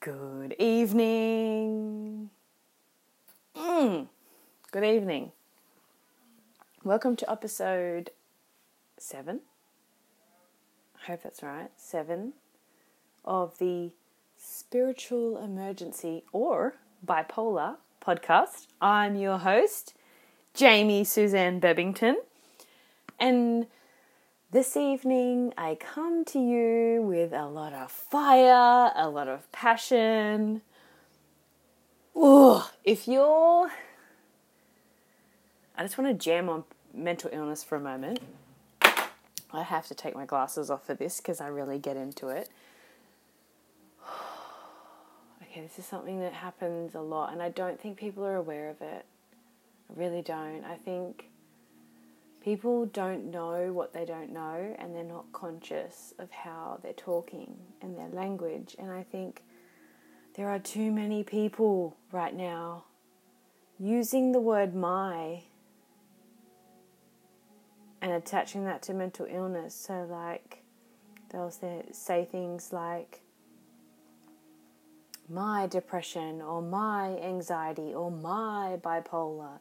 Good evening. Mm. Good evening. Welcome to episode seven. I hope that's right. Seven of the Spiritual Emergency or Bipolar podcast. I'm your host, Jamie Suzanne Bebbington. And this evening, I come to you with a lot of fire, a lot of passion. Ooh, if you're. I just want to jam on mental illness for a moment. I have to take my glasses off for this because I really get into it. Okay, this is something that happens a lot, and I don't think people are aware of it. I really don't. I think people don't know what they don't know and they're not conscious of how they're talking and their language. And I think there are too many people right now using the word my and attaching that to mental illness. So, like, they'll say, say things like, my depression or my anxiety or my bipolar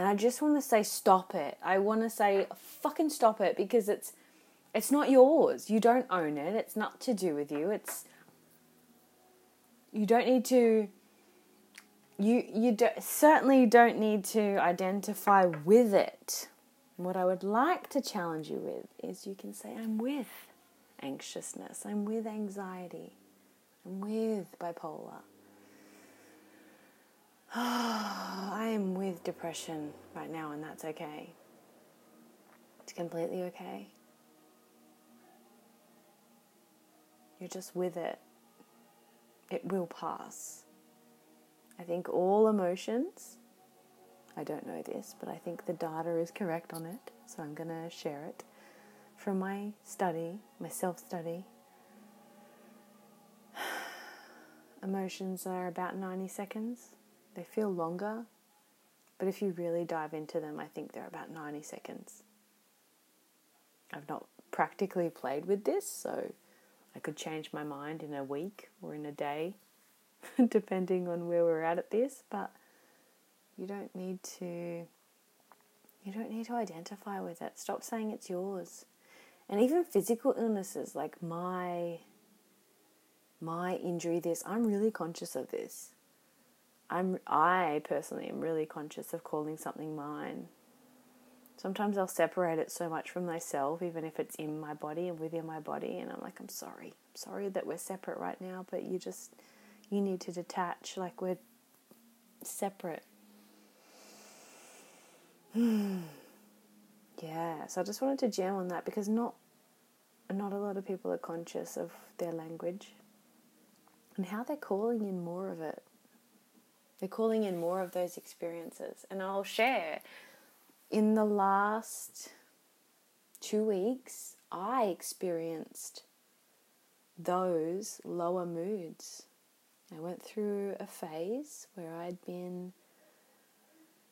and I just want to say stop it. I want to say fucking stop it because it's it's not yours. You don't own it. It's not to do with you. It's you don't need to you you do, certainly don't need to identify with it. What I would like to challenge you with is you can say I'm with anxiousness. I'm with anxiety. I'm with bipolar. I am with depression right now, and that's okay. It's completely okay. You're just with it. It will pass. I think all emotions, I don't know this, but I think the data is correct on it, so I'm going to share it from my study, my self study. Emotions are about 90 seconds they feel longer, but if you really dive into them, I think they're about 90 seconds. I've not practically played with this, so I could change my mind in a week or in a day, depending on where we're at at this, but you don't need to you don't need to identify with it. Stop saying it's yours. And even physical illnesses like my my injury this, I'm really conscious of this. I'm I personally am really conscious of calling something mine. Sometimes I'll separate it so much from myself, even if it's in my body and within my body, and I'm like, I'm sorry. I'm sorry that we're separate right now, but you just you need to detach like we're separate. yeah, so I just wanted to jam on that because not not a lot of people are conscious of their language and how they're calling in more of it. They're calling in more of those experiences. And I'll share in the last two weeks, I experienced those lower moods. I went through a phase where I'd been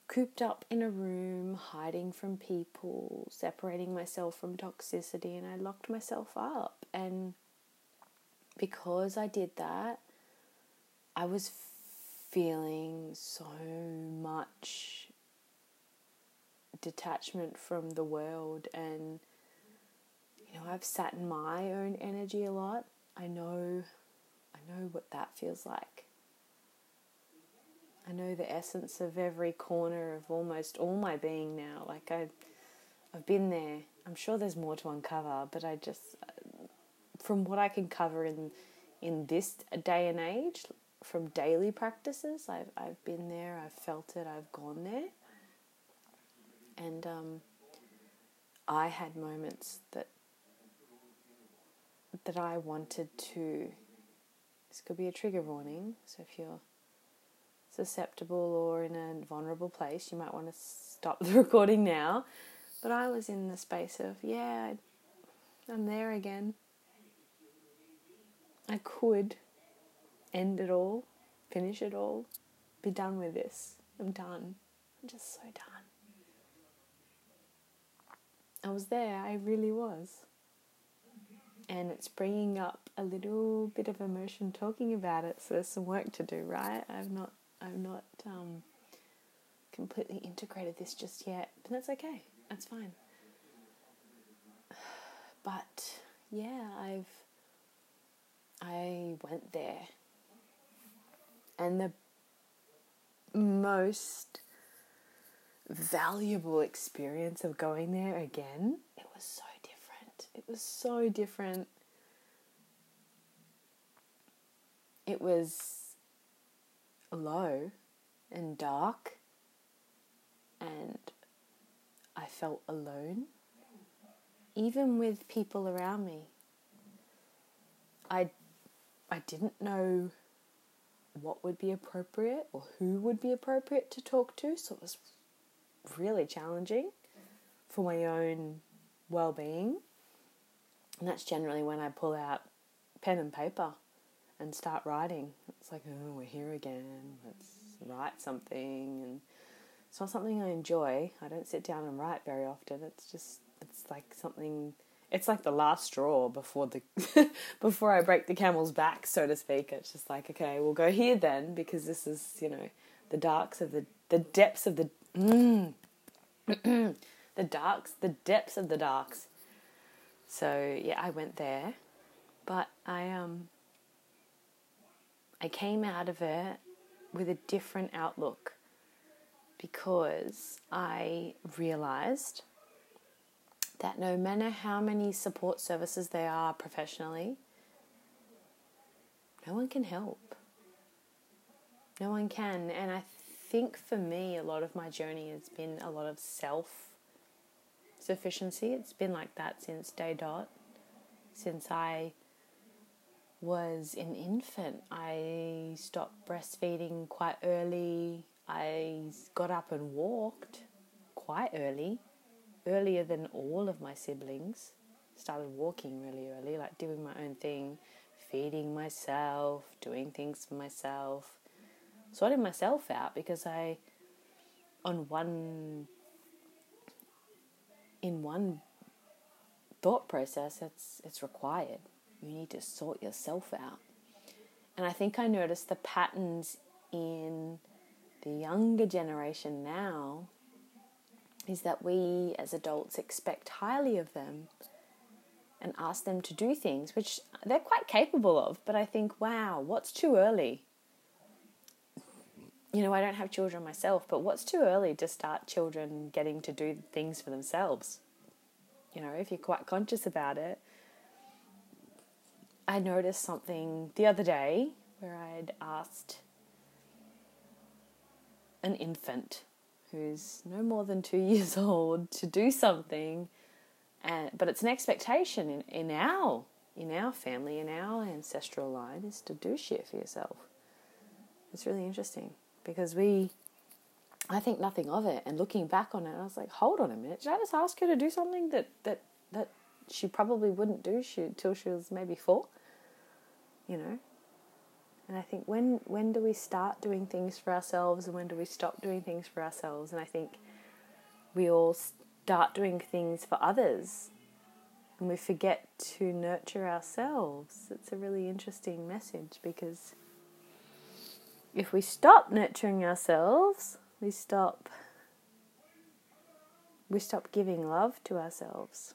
cooped up in a room, hiding from people, separating myself from toxicity, and I locked myself up. And because I did that, I was feeling so much detachment from the world and you know I've sat in my own energy a lot. I know I know what that feels like. I know the essence of every corner of almost all my being now. Like I I've been there. I'm sure there's more to uncover, but I just from what I can cover in in this day and age, from daily practices. I've I've been there. I've felt it. I've gone there. And um, I had moments that that I wanted to. This could be a trigger warning. So if you're susceptible or in a vulnerable place, you might want to stop the recording now. But I was in the space of yeah, I'm there again. I could end it all, finish it all, be done with this. I'm done. I'm just so done. I was there, I really was. and it's bringing up a little bit of emotion talking about it. So there's some work to do, right? I've not, I've not um, completely integrated this just yet, but that's okay. That's fine. But yeah, I've, I went there, and the most valuable experience of going there again. It was so different. It was so different. It was low and dark, and I felt alone, even with people around me. I, I didn't know what would be appropriate or who would be appropriate to talk to, so it was really challenging for my own well being. And that's generally when I pull out pen and paper and start writing. It's like, oh, we're here again. Let's write something. And it's not something I enjoy. I don't sit down and write very often. It's just, it's like something. It's like the last straw before the before I break the camel's back, so to speak. It's just like, okay, we'll go here then because this is, you know, the darks of the the depths of the mm, the darks, the depths of the darks. So yeah, I went there, but I um I came out of it with a different outlook because I realized that no matter how many support services there are professionally, no one can help. No one can. And I think for me, a lot of my journey has been a lot of self sufficiency. It's been like that since day dot, since I was an infant. I stopped breastfeeding quite early. I got up and walked quite early, earlier than all of my siblings. Started walking really early, like doing my own thing, feeding myself, doing things for myself, sorting myself out because I, on one, in one thought process, it's it's required. You need to sort yourself out. And I think I noticed the patterns in the younger generation now is that we as adults expect highly of them and ask them to do things which they're quite capable of, but I think, wow, what's too early? You know, I don't have children myself, but what's too early to start children getting to do things for themselves? You know, if you're quite conscious about it. I noticed something the other day where I'd asked an infant who's no more than two years old to do something, and, but it's an expectation in, in our in our family, in our ancestral line, is to do shit for yourself. It's really interesting because we, I think nothing of it. And looking back on it, I was like, hold on a minute, did I just ask her to do something that that that she probably wouldn't do she, till she was maybe four? You know, and I think when when do we start doing things for ourselves and when do we stop doing things for ourselves? And I think we all start doing things for others and we forget to nurture ourselves. It's a really interesting message because if we stop nurturing ourselves, we stop we stop giving love to ourselves.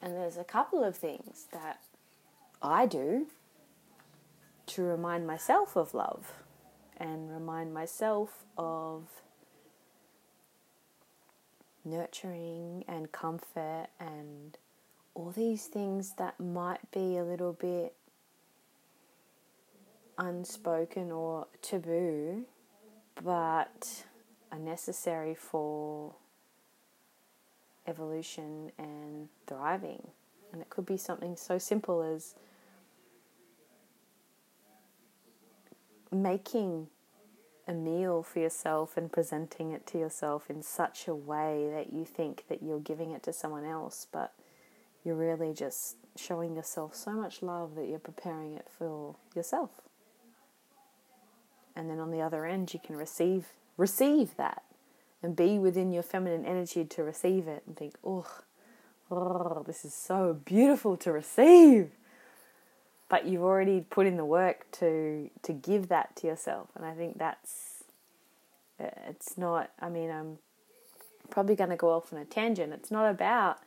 And there's a couple of things that I do to remind myself of love and remind myself of nurturing and comfort and all these things that might be a little bit unspoken or taboo but are necessary for evolution and thriving. And it could be something so simple as making a meal for yourself and presenting it to yourself in such a way that you think that you're giving it to someone else, but you're really just showing yourself so much love that you're preparing it for yourself. And then on the other end, you can receive receive that and be within your feminine energy to receive it and think, oh, oh, this is so beautiful to receive. But you've already put in the work to to give that to yourself, and I think that's it's not. I mean, I'm probably going to go off on a tangent. It's not about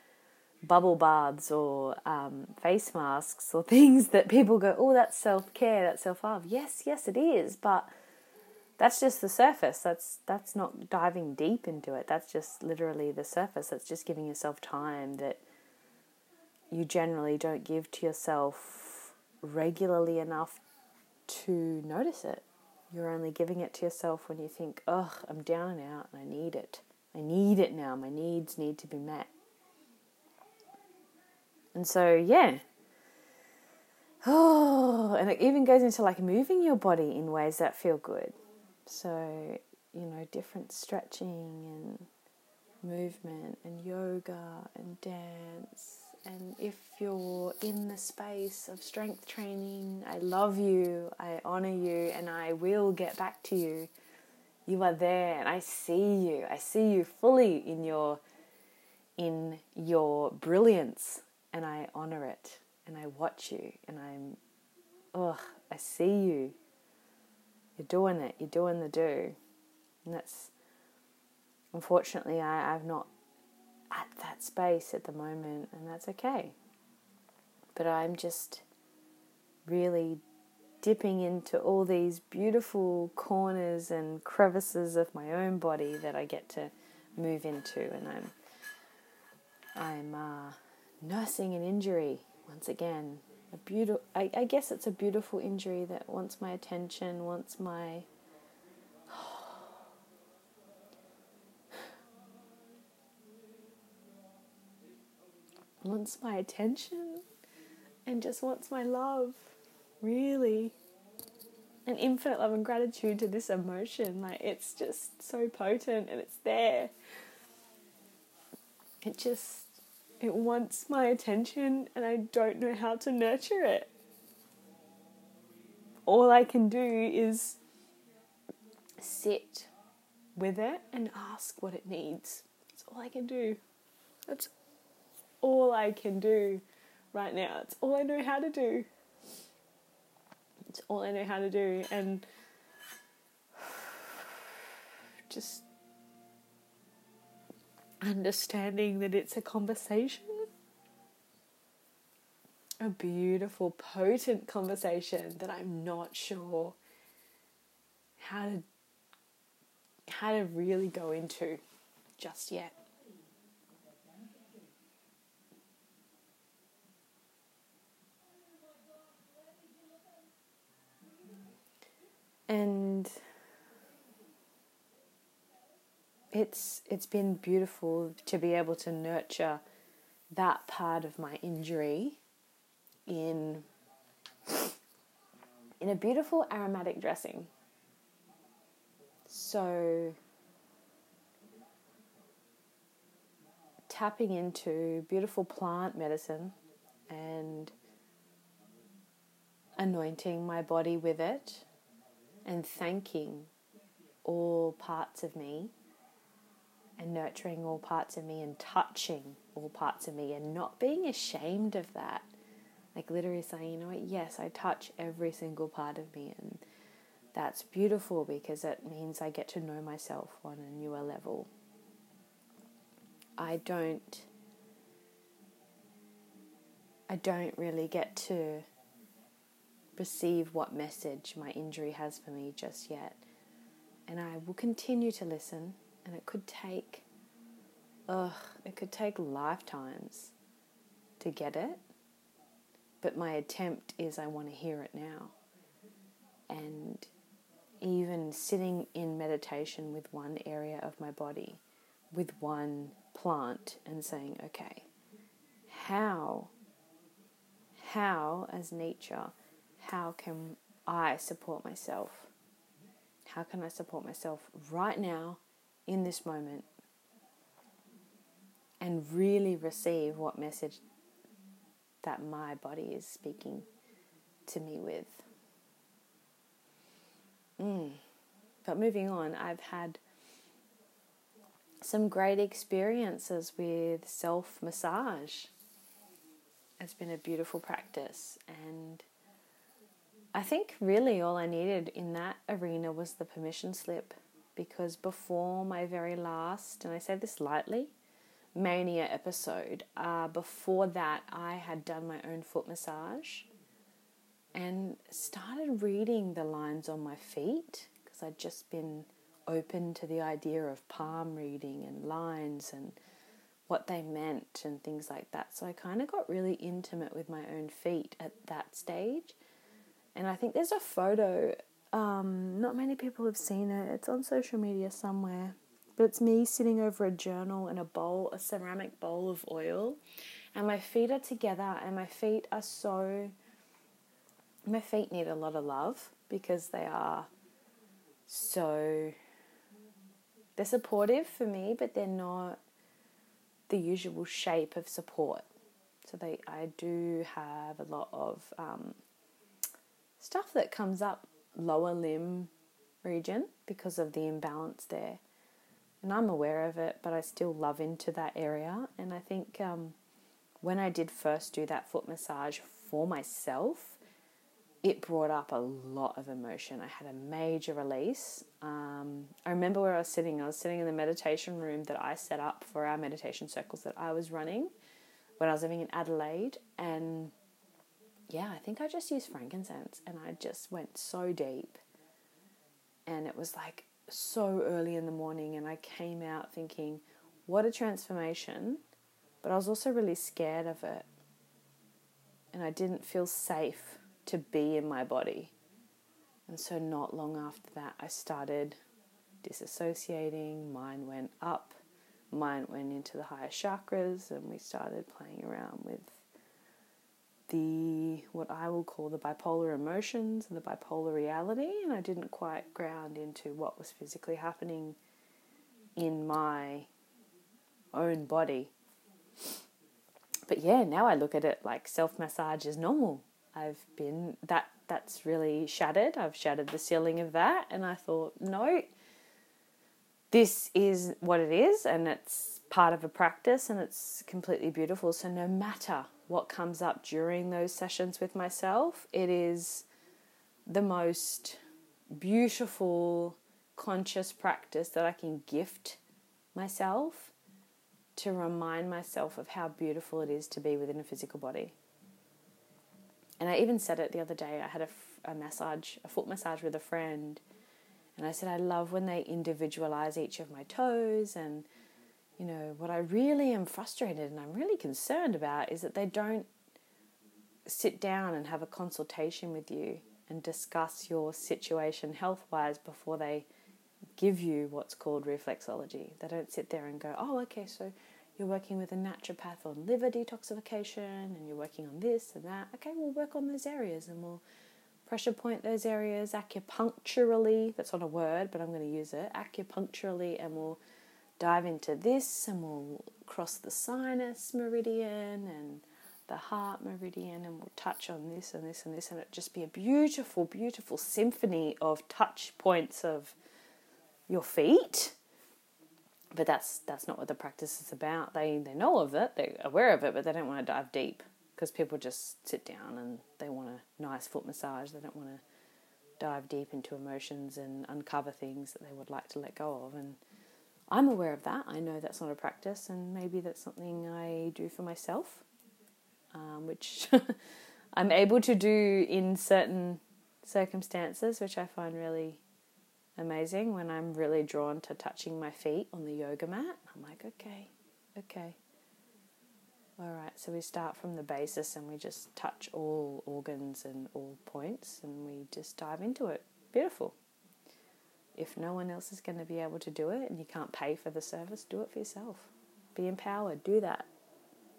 bubble baths or um, face masks or things that people go, oh, that's self care, that's self love. Yes, yes, it is, but that's just the surface. That's that's not diving deep into it. That's just literally the surface. That's just giving yourself time that you generally don't give to yourself regularly enough to notice it. You're only giving it to yourself when you think, "Oh, I'm down and out and I need it. I need it now. My needs need to be met." And so, yeah. Oh, and it even goes into like moving your body in ways that feel good. So, you know, different stretching and movement and yoga and dance. And if you're in the space of strength training, I love you, I honor you, and I will get back to you. You are there and I see you. I see you fully in your in your brilliance and I honor it and I watch you and I'm, ugh, I see you. You're doing it, you're doing the do. And that's, unfortunately, I, I'm not at that space at the moment, and that's okay. But I'm just really dipping into all these beautiful corners and crevices of my own body that I get to move into, and I'm I'm uh, nursing an injury once again. A beautiful, I, I guess it's a beautiful injury that wants my attention, wants my wants my attention and just wants my love, really. An infinite love and gratitude to this emotion. Like, it's just so potent and it's there. It just it wants my attention and I don't know how to nurture it. All I can do is sit with it and ask what it needs. That's all I can do. That's all I can do right now. It's all I know how to do. It's all I know how to do. And just understanding that it's a conversation. A beautiful, potent conversation that I'm not sure how to how to really go into just yet. And it's it's been beautiful to be able to nurture that part of my injury in in a beautiful aromatic dressing. So tapping into beautiful plant medicine and anointing my body with it and thanking all parts of me and nurturing all parts of me and touching all parts of me and not being ashamed of that. Like literally saying, you know what, yes, I touch every single part of me and that's beautiful because it means I get to know myself on a newer level. I don't I don't really get to receive what message my injury has for me just yet. And I will continue to listen and it could take ugh, it could take lifetimes to get it. But my attempt is I want to hear it now. And even sitting in meditation with one area of my body, with one plant, and saying, okay, how, how as nature, how can I support myself? How can I support myself right now in this moment and really receive what message that my body is speaking to me with. Mm. But moving on, I've had some great experiences with self massage. It's been a beautiful practice, and I think really all I needed in that arena was the permission slip because before my very last, and I say this lightly, mania episode, uh, before that, I had done my own foot massage and started reading the lines on my feet because I'd just been open to the idea of palm reading and lines and what they meant and things like that. So I kind of got really intimate with my own feet at that stage. And I think there's a photo, um, not many people have seen it, it's on social media somewhere. But it's me sitting over a journal and a bowl, a ceramic bowl of oil, and my feet are together, and my feet are so. My feet need a lot of love because they are so they're supportive for me, but they're not the usual shape of support. So they, I do have a lot of um, stuff that comes up lower limb region because of the imbalance there, and I'm aware of it, but I still love into that area. And I think um, when I did first do that foot massage for myself, it brought up a lot of emotion. I had a major release. Um, I remember where I was sitting. I was sitting in the meditation room that I set up for our meditation circles that I was running when I was living in Adelaide. And yeah, I think I just used frankincense and I just went so deep. And it was like so early in the morning, and I came out thinking, what a transformation. But I was also really scared of it. And I didn't feel safe to be in my body. And so, not long after that, I started disassociating. Mine went up, mine went into the higher chakras, and we started playing around with the what I will call the bipolar emotions and the bipolar reality. And I didn't quite ground into what was physically happening in my own body. But yeah, now I look at it like self massage is normal. I've been that that's really shattered. I've shattered the ceiling of that, and I thought, no, this is what it is, and it's part of a practice, and it's completely beautiful. So no matter what comes up during those sessions with myself, it is the most beautiful conscious practice that I can gift myself to remind myself of how beautiful it is to be within a physical body. And I even said it the other day. I had a, a massage, a foot massage with a friend. And I said, I love when they individualize each of my toes. And, you know, what I really am frustrated and I'm really concerned about is that they don't sit down and have a consultation with you and discuss your situation health wise before they give you what's called reflexology. They don't sit there and go, oh, okay, so you're working with a naturopath on liver detoxification and you're working on this and that. Okay, we'll work on those areas and we'll pressure point those areas acupuncturally. That's not a word, but I'm going to use it acupuncturally and we'll dive into this and we'll cross the sinus meridian and the heart meridian and we'll touch on this and this and this and it'll just be a beautiful beautiful symphony of touch points of your feet but that's that's not what the practice is about. They they know of it, they're aware of it, but they don't want to dive deep because people just sit down and they want a nice foot massage. They don't want to dive deep into emotions and uncover things that they would like to let go of. And I'm aware of that. I know that's not a practice, and maybe that's something I do for myself, um, which I'm able to do in certain circumstances, which I find really amazing when I'm really drawn to touching my feet on the yoga mat. I'm like, okay, okay. All right, so we start from the basis and we just touch all organs and all points and we just dive into it. Beautiful. If no one else is going to be able to do it and you can't pay for the service, do it for yourself. Be empowered, do that.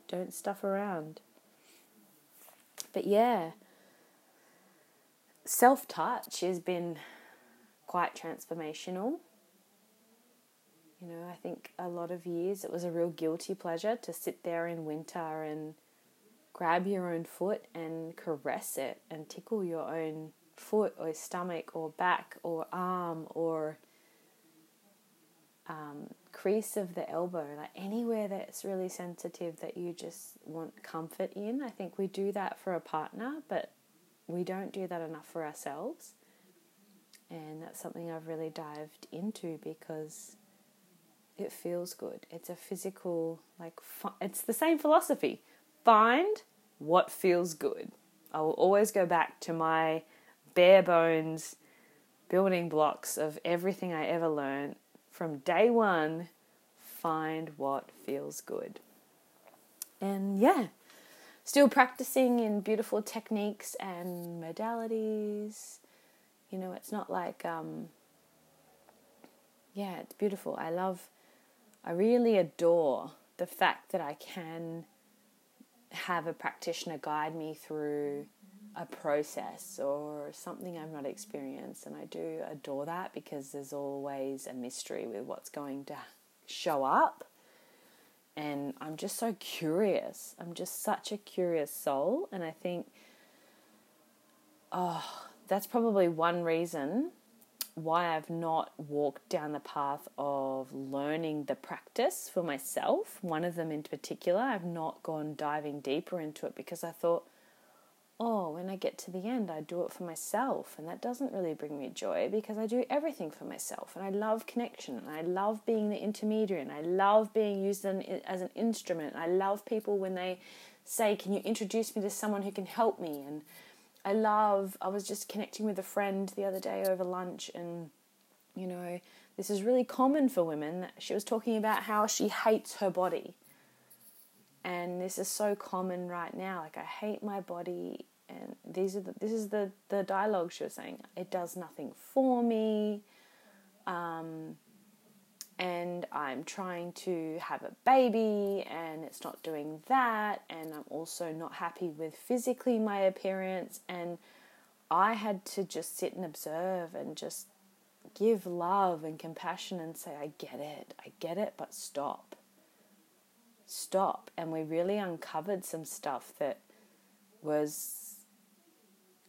Don't stuff around. But yeah, self touch has been quite transformational. You know, I think a lot of years it was a real guilty pleasure to sit there in winter and grab your own foot and caress it and tickle your own foot or stomach or back or arm or um, crease of the elbow, like anywhere that's really sensitive that you just want comfort in. I think we do that for a partner, but we don't do that enough for ourselves. And that's something I've really dived into because it feels good. It's a physical, like, it's the same philosophy. Find what feels good. I will always go back to my bare bones building blocks of everything I ever learned from day one. Find what feels good. And yeah, still practicing in beautiful techniques and modalities. You know, it's not like, um, yeah, it's beautiful. I love, I really adore the fact that I can have a practitioner guide me through a process or something I've not experienced. And I do adore that because there's always a mystery with what's going to show up. And I'm just so curious. I'm just such a curious soul. And I think, oh, that's probably one reason why I've not walked down the path of learning the practice for myself. One of them in particular, I've not gone diving deeper into it because I thought, oh, when I get to the end, I do it for myself. And that doesn't really bring me joy because I do everything for myself. And I love connection. And I love being the intermediary. And I love being used as an instrument. I love people when they say, Can you introduce me to someone who can help me? And I love, I was just connecting with a friend the other day over lunch, and you know, this is really common for women. She was talking about how she hates her body. And this is so common right now. Like, I hate my body, and these are the, this is the, the dialogue she was saying. It does nothing for me. Um, and I'm trying to have a baby and it's not doing that and I'm also not happy with physically my appearance and I had to just sit and observe and just give love and compassion and say I get it. I get it, but stop. Stop. And we really uncovered some stuff that was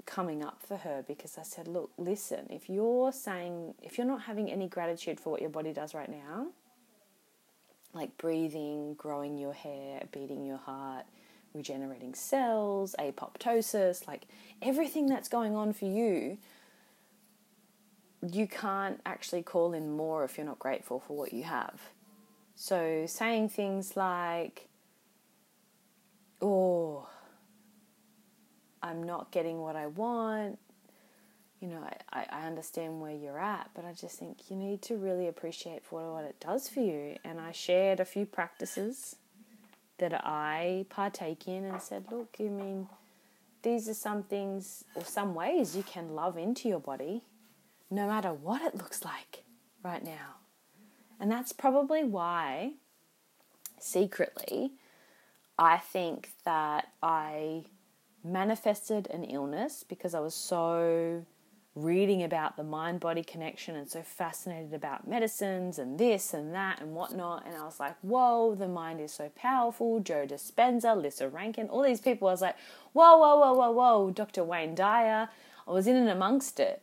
coming up for her because I said, look, listen, if you're saying, if you're not having any gratitude for what your body does right now, like breathing, growing your hair, beating your heart, regenerating cells, apoptosis, like everything that's going on for you, you can't actually call in more if you're not grateful for what you have. So saying things like, oh, I'm not getting what I want. You know, I, I understand where you're at, but I just think you need to really appreciate for what it does for you. And I shared a few practices that I partake in and said, look, I mean, these are some things or some ways you can love into your body no matter what it looks like right now. And that's probably why, secretly, I think that I manifested an illness because I was so reading about the mind body connection and so fascinated about medicines and this and that and whatnot. And I was like, whoa, the mind is so powerful. Joe Dispenza, Lissa Rankin, all these people. I was like, whoa, whoa, whoa, whoa, whoa, Dr. Wayne Dyer. I was in and amongst it.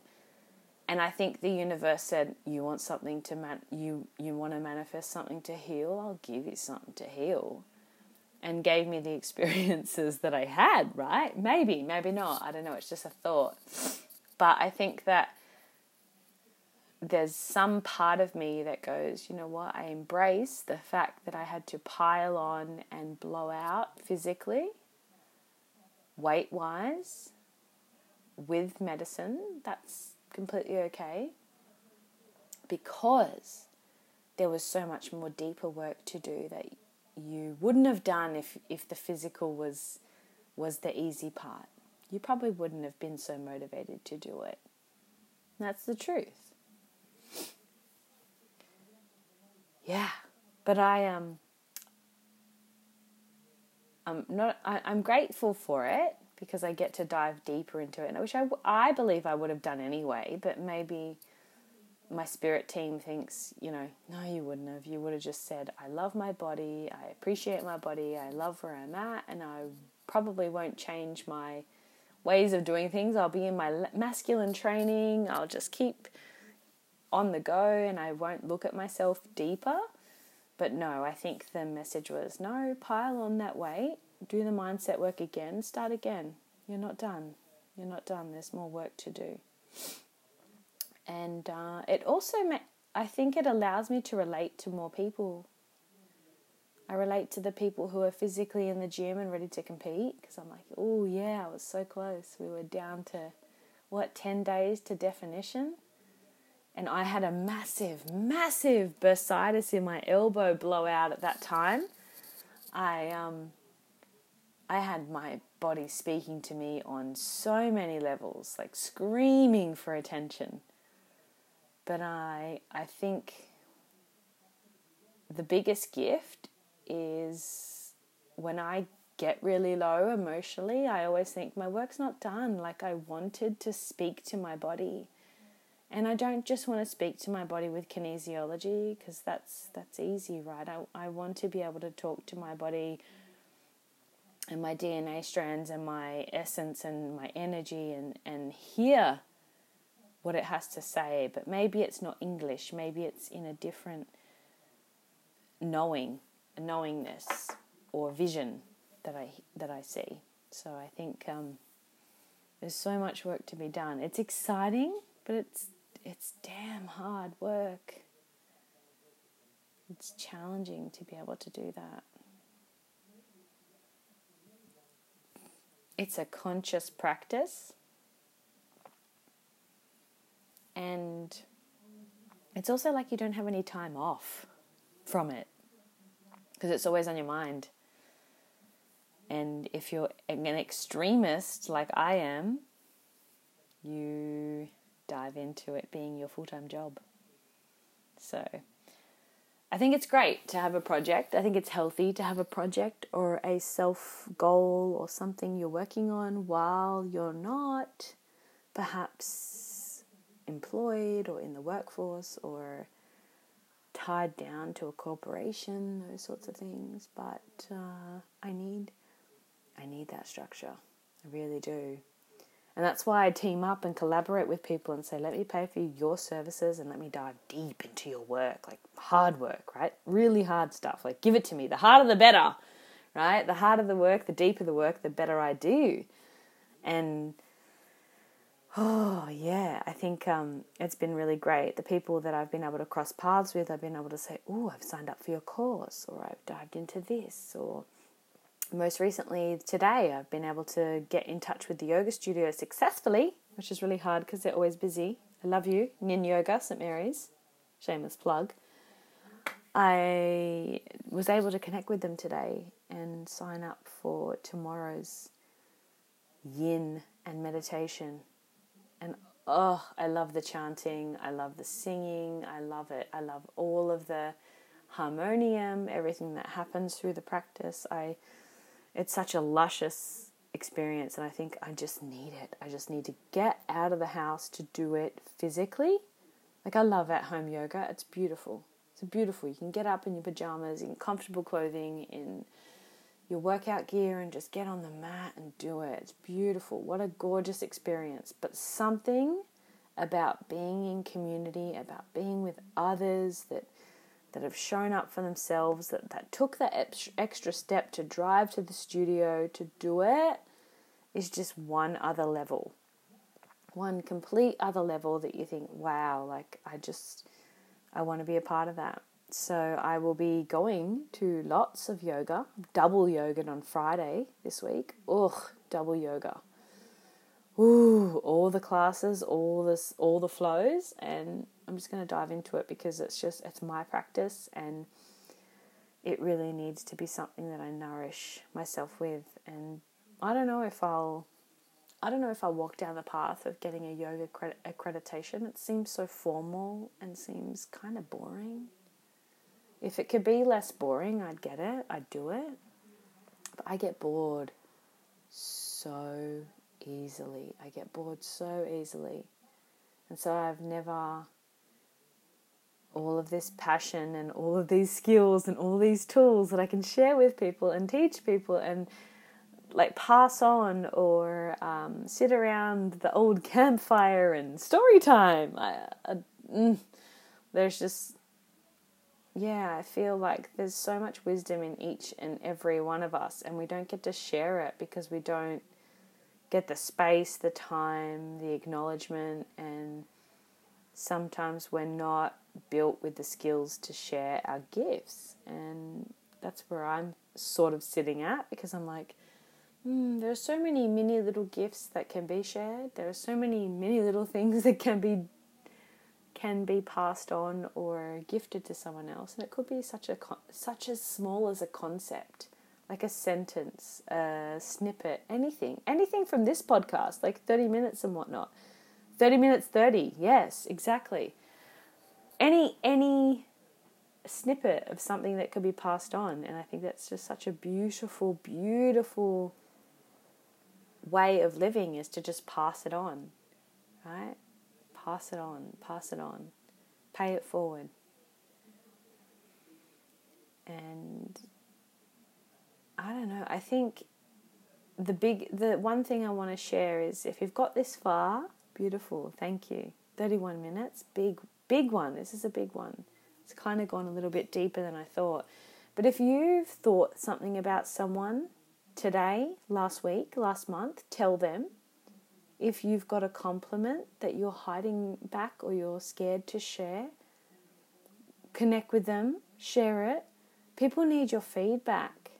And I think the universe said, "You want something to man- you you want to manifest something to heal. I'll give you something to heal." and gave me the experiences that I had, right? Maybe, maybe not. I don't know. It's just a thought. But I think that there's some part of me that goes, you know what? I embrace the fact that I had to pile on and blow out physically, weight wise, with medicine. That's completely okay. Because there was so much more deeper work to do that you wouldn't have done if, if the physical was was the easy part. You probably wouldn't have been so motivated to do it. That's the truth. Yeah, but I um I'm not I, I'm grateful for it because I get to dive deeper into it, which I I believe I would have done anyway, but maybe my spirit team thinks, you know, no, you wouldn't have. You would have just said, I love my body, I appreciate my body, I love where I'm at, and I probably won't change my ways of doing things. I'll be in my masculine training, I'll just keep on the go and I won't look at myself deeper. But no, I think the message was no, pile on that weight, do the mindset work again, start again. You're not done. You're not done. There's more work to do. And uh, it also, ma- I think it allows me to relate to more people. I relate to the people who are physically in the gym and ready to compete because I'm like, oh, yeah, I was so close. We were down to, what, 10 days to definition? And I had a massive, massive bursitis in my elbow blowout at that time. I, um, I had my body speaking to me on so many levels, like screaming for attention. But I I think the biggest gift is when I get really low emotionally, I always think my work's not done. Like I wanted to speak to my body. And I don't just want to speak to my body with kinesiology because that's that's easy, right? I, I want to be able to talk to my body and my DNA strands and my essence and my energy and, and hear what it has to say, but maybe it's not English, maybe it's in a different knowing, a knowingness or vision that I that I see. So I think um, there's so much work to be done. It's exciting, but it's it's damn hard work. It's challenging to be able to do that. It's a conscious practice and it's also like you don't have any time off from it because it's always on your mind. And if you're an extremist like I am, you dive into it being your full time job. So I think it's great to have a project. I think it's healthy to have a project or a self goal or something you're working on while you're not perhaps employed or in the workforce or tied down to a corporation, those sorts of things. But uh, I need, I need that structure. I really do. And that's why I team up and collaborate with people and say, let me pay for your services and let me dive deep into your work, like hard work, right? Really hard stuff. Like, give it to me. The harder, the better, right? The harder the work, the deeper the work, the better I do. And oh, yeah, I think um, it's been really great. The people that I've been able to cross paths with, I've been able to say, oh, I've signed up for your course, or I've dived into this, or most recently today, I've been able to get in touch with the yoga studio successfully, which is really hard because they're always busy. I love you, Yin Yoga, St. Mary's. Shameless plug. I was able to connect with them today and sign up for tomorrow's yin and meditation. And oh, I love the chanting, I love the singing, I love it. I love all of the harmonium, everything that happens through the practice. I it's such a luscious experience and I think I just need it. I just need to get out of the house to do it physically. Like I love at home yoga. It's beautiful. It's beautiful. You can get up in your pajamas, in comfortable clothing, in your workout gear and just get on the mat and do it. It's beautiful. What a gorgeous experience. But something about being in community, about being with others that that have shown up for themselves, that, that took that extra step to drive to the studio to do it, is just one other level. One complete other level that you think, wow, like I just, I want to be a part of that. So I will be going to lots of yoga, double yoga on Friday this week. Ugh, double yoga. Ooh, all the classes, all this, all the flows, and I'm just going to dive into it because it's just it's my practice and it really needs to be something that I nourish myself with and I don't know if I'll I don't know if I'll walk down the path of getting a yoga accreditation. It seems so formal and seems kind of boring. If it could be less boring, I'd get it. I'd do it. But I get bored so easily. I get bored so easily. And so I've never all of this passion and all of these skills and all these tools that I can share with people and teach people and like pass on or um, sit around the old campfire and story time. I, I, mm, There's just, yeah, I feel like there's so much wisdom in each and every one of us, and we don't get to share it because we don't get the space, the time, the acknowledgement, and sometimes we're not built with the skills to share our gifts. And that's where I'm sort of sitting at because I'm like, mm, there are so many mini little gifts that can be shared. There are so many many little things that can be can be passed on or gifted to someone else, and it could be such a such as small as a concept, like a sentence, a snippet, anything, anything from this podcast, like thirty minutes and whatnot. Thirty minutes, thirty. Yes, exactly. Any any snippet of something that could be passed on. And I think that's just such a beautiful, beautiful way of living is to just pass it on, right? Pass it on, pass it on, pay it forward. And I don't know, I think the big the one thing I want to share is if you've got this far, beautiful, thank you. 31 minutes, big big one. This is a big one. It's kind of gone a little bit deeper than I thought. But if you've thought something about someone today, last week, last month, tell them. If you've got a compliment that you're hiding back or you're scared to share, connect with them, share it. People need your feedback.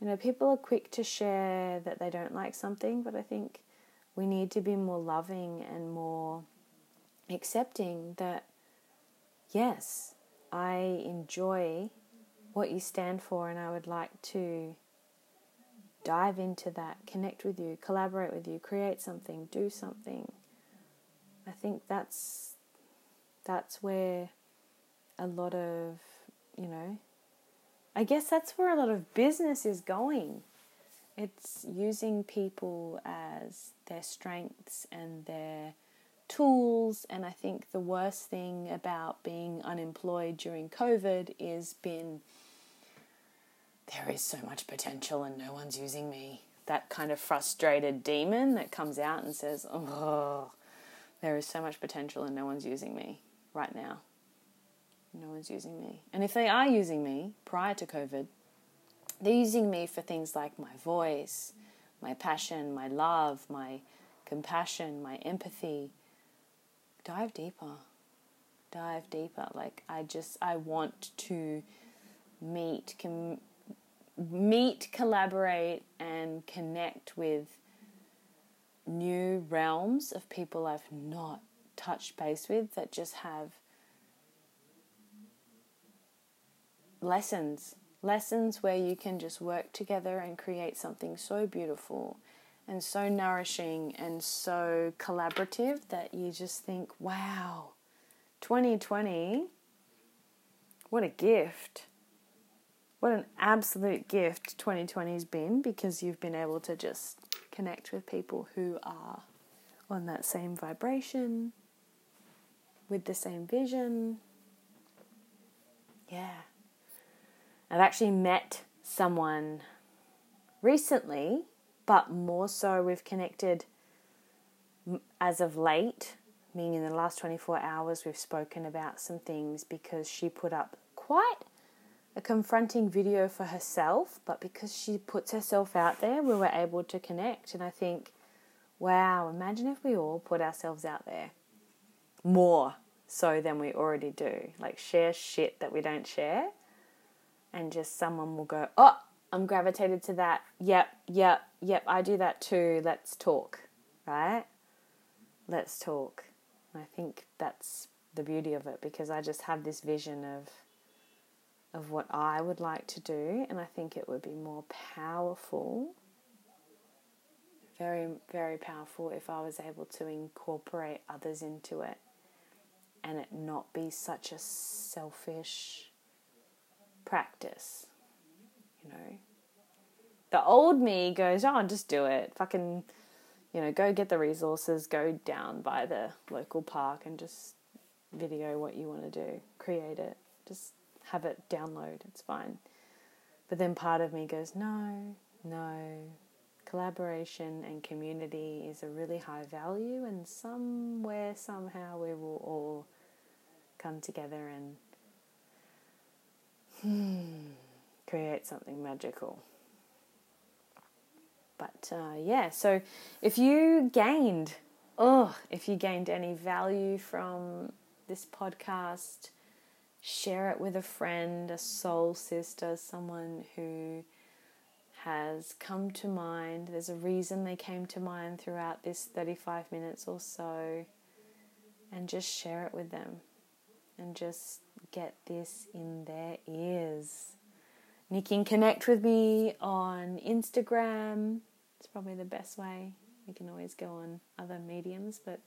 You know, people are quick to share that they don't like something, but I think we need to be more loving and more accepting that yes, I enjoy what you stand for and I would like to dive into that, connect with you, collaborate with you, create something, do something. I think that's that's where a lot of, you know, I guess that's where a lot of business is going. It's using people as their strengths and their tools. And I think the worst thing about being unemployed during COVID is been there is so much potential and no one's using me. That kind of frustrated demon that comes out and says, Oh, there is so much potential and no one's using me right now. No one's using me. And if they are using me prior to COVID, they're using me for things like my voice, my passion, my love, my compassion, my empathy, dive deeper. Dive deeper. Like I just I want to meet com- meet, collaborate and connect with new realms of people I've not touched base with that just have lessons lessons where you can just work together and create something so beautiful and so nourishing and so collaborative that you just think, wow, 2020, what a gift. What an absolute gift 2020 has been because you've been able to just connect with people who are on that same vibration, with the same vision. Yeah. I've actually met someone recently but more so we've connected as of late, meaning in the last 24 hours, we've spoken about some things because she put up quite a confronting video for herself, but because she puts herself out there, we were able to connect. And I think, wow, imagine if we all put ourselves out there more so than we already do. Like, share shit that we don't share, and just someone will go, oh, I'm gravitated to that. Yep, yep, yep, I do that too. Let's talk, right? Let's talk. I think that's the beauty of it because I just have this vision of of what I would like to do and I think it would be more powerful very very powerful if I was able to incorporate others into it and it not be such a selfish practice you know. The old me goes, oh, just do it. Fucking, you know, go get the resources, go down by the local park and just video what you want to do. Create it. Just have it download. It's fine. But then part of me goes, no, no. Collaboration and community is a really high value, and somewhere, somehow, we will all come together and hmm, create something magical. But uh, yeah, so if you gained, oh, if you gained any value from this podcast, share it with a friend, a soul sister, someone who has come to mind. There's a reason they came to mind throughout this 35 minutes or so. And just share it with them and just get this in their ears. You can connect with me on Instagram. It's probably the best way. You can always go on other mediums, but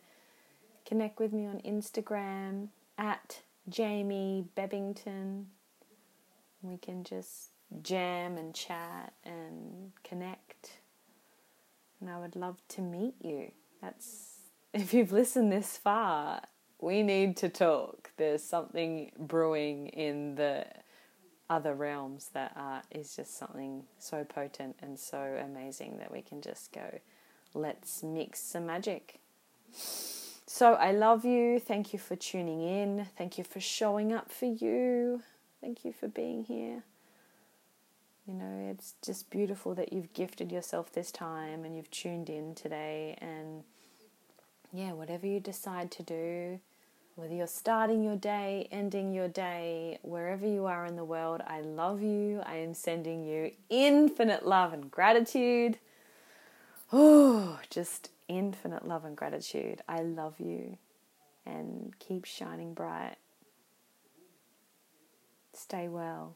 connect with me on Instagram at Jamie Bebbington. We can just jam and chat and connect. And I would love to meet you. That's if you've listened this far, we need to talk. There's something brewing in the other realms that are is just something so potent and so amazing that we can just go, let's mix some magic. So I love you. Thank you for tuning in. Thank you for showing up for you. Thank you for being here. You know, it's just beautiful that you've gifted yourself this time and you've tuned in today. And yeah, whatever you decide to do, whether you're starting your day, ending your day, wherever you are in the world, I love you. I am sending you infinite love and gratitude. Oh, just infinite love and gratitude. I love you and keep shining bright. Stay well.